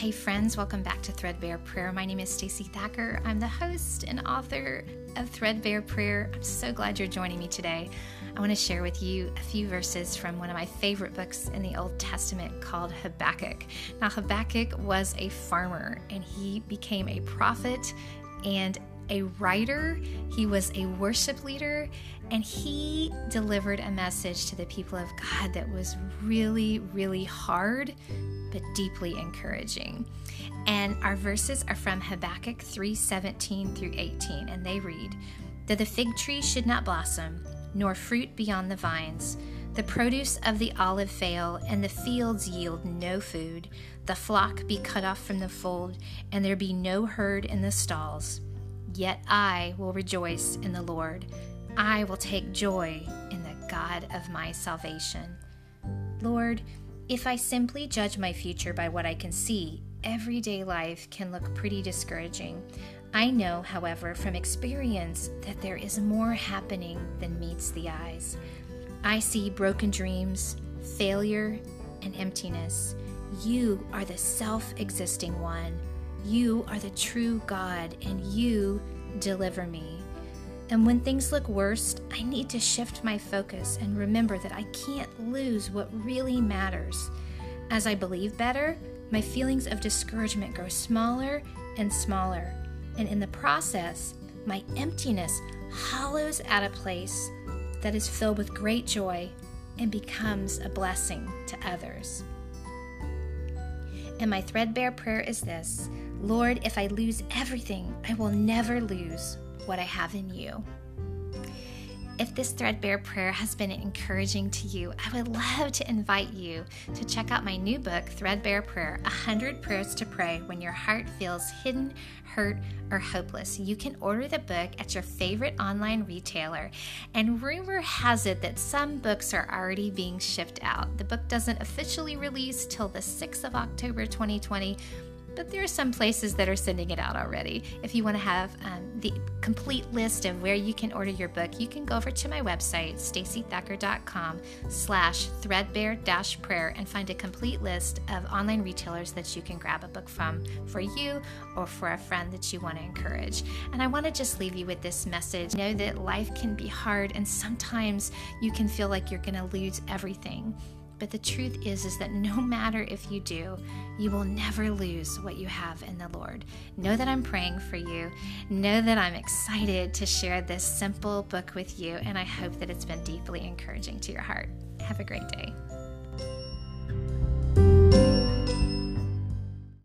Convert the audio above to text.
hey friends, welcome back to Threadbare Prayer. My name is Stacey Thacker. I'm the host and author of Threadbare Prayer. I'm so glad you're joining me today. I want to share with you a few verses from one of my favorite books in the Old Testament called Habakkuk. Now, Habakkuk was a farmer and he became a prophet and a writer, he was a worship leader, and he delivered a message to the people of God that was really, really hard, but deeply encouraging. And our verses are from Habakkuk 3 17 through 18, and they read, That the fig tree should not blossom, nor fruit beyond the vines, the produce of the olive fail, and the fields yield no food, the flock be cut off from the fold, and there be no herd in the stalls. Yet I will rejoice in the Lord. I will take joy in the God of my salvation. Lord, if I simply judge my future by what I can see, everyday life can look pretty discouraging. I know, however, from experience that there is more happening than meets the eyes. I see broken dreams, failure, and emptiness. You are the self existing one. You are the true God, and you deliver me. And when things look worst, I need to shift my focus and remember that I can't lose what really matters. As I believe better, my feelings of discouragement grow smaller and smaller. And in the process, my emptiness hollows out a place that is filled with great joy and becomes a blessing to others. And my threadbare prayer is this Lord, if I lose everything, I will never lose what I have in you. If this threadbare prayer has been encouraging to you, I would love to invite you to check out my new book, Threadbare Prayer 100 Prayers to Pray When Your Heart Feels Hidden, Hurt, or Hopeless. You can order the book at your favorite online retailer, and rumor has it that some books are already being shipped out. The book doesn't officially release till the 6th of October 2020 but there are some places that are sending it out already. If you want to have um, the complete list of where you can order your book, you can go over to my website, staceythacker.com slash threadbare dash prayer and find a complete list of online retailers that you can grab a book from for you or for a friend that you want to encourage. And I want to just leave you with this message. Know that life can be hard and sometimes you can feel like you're going to lose everything. But the truth is is that no matter if you do, you will never lose what you have in the Lord. Know that I'm praying for you. Know that I'm excited to share this simple book with you and I hope that it's been deeply encouraging to your heart. Have a great day.